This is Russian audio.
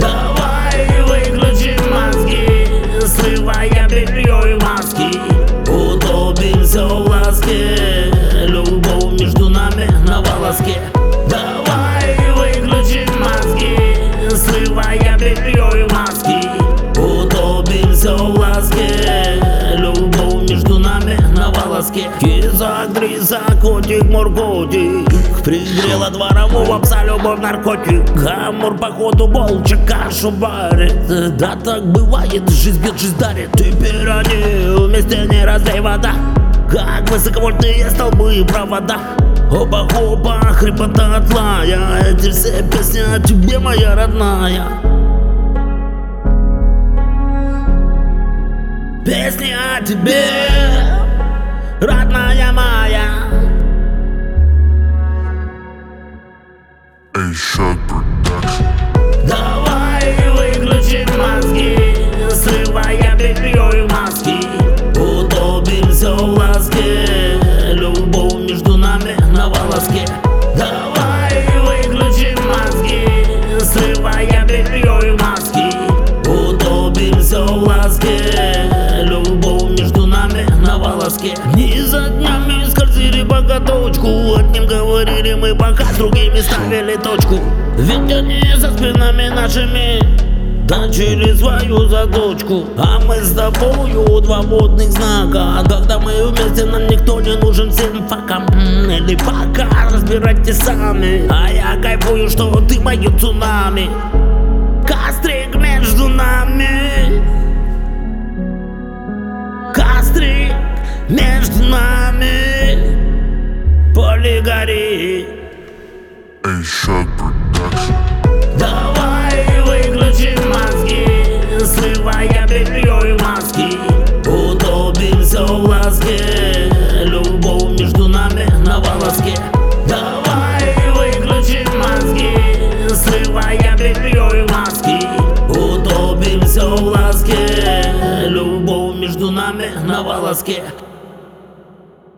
Давай выключим мозги, срывая белье и маски. Утопимся в ласке, любовь между нами на волоске. Давай выключим мозги, срывая белье и маски. Утопимся в ласке, любовь между нами на волоске. Кизак, дризак, котик, моркотик. Пригрела дворового пса любовь наркотик Амур походу болчик кашу варит. Да так бывает, жизнь бьет, жизнь дарит. Теперь они вместе не разлей вода. Как высоковольтные столбы и провода. Оба-хопа, хрипота от лая. Эти все песни о тебе, моя родная. Песни о тебе, родная моя A-Shot Production. Давай выключим мозги, срывая белье и маски. Утопимся в ласке, любовь между нами на волоске. Давай выключим мозги, срывая белье и маски. Утопимся в ласке, любовь между нами на волоске по каточку Одним говорили мы пока, другими ставили точку. Ведь они за спинами нашими Точили свою заточку. А мы с тобою два водных знака. Когда мы вместе, нам никто не нужен всем факам. Или пока, разбирайтесь сами. А я кайфую, что ты мое цунами. Кострик между нами. Кострик между нами Гори. Давай выключим мозги Срывая белье и маски Утопимся в ласке Любовь между нами на волоске. Давай выключим мозги Срывая белье и маски Утопимся в ласке Любовь между нами на волоске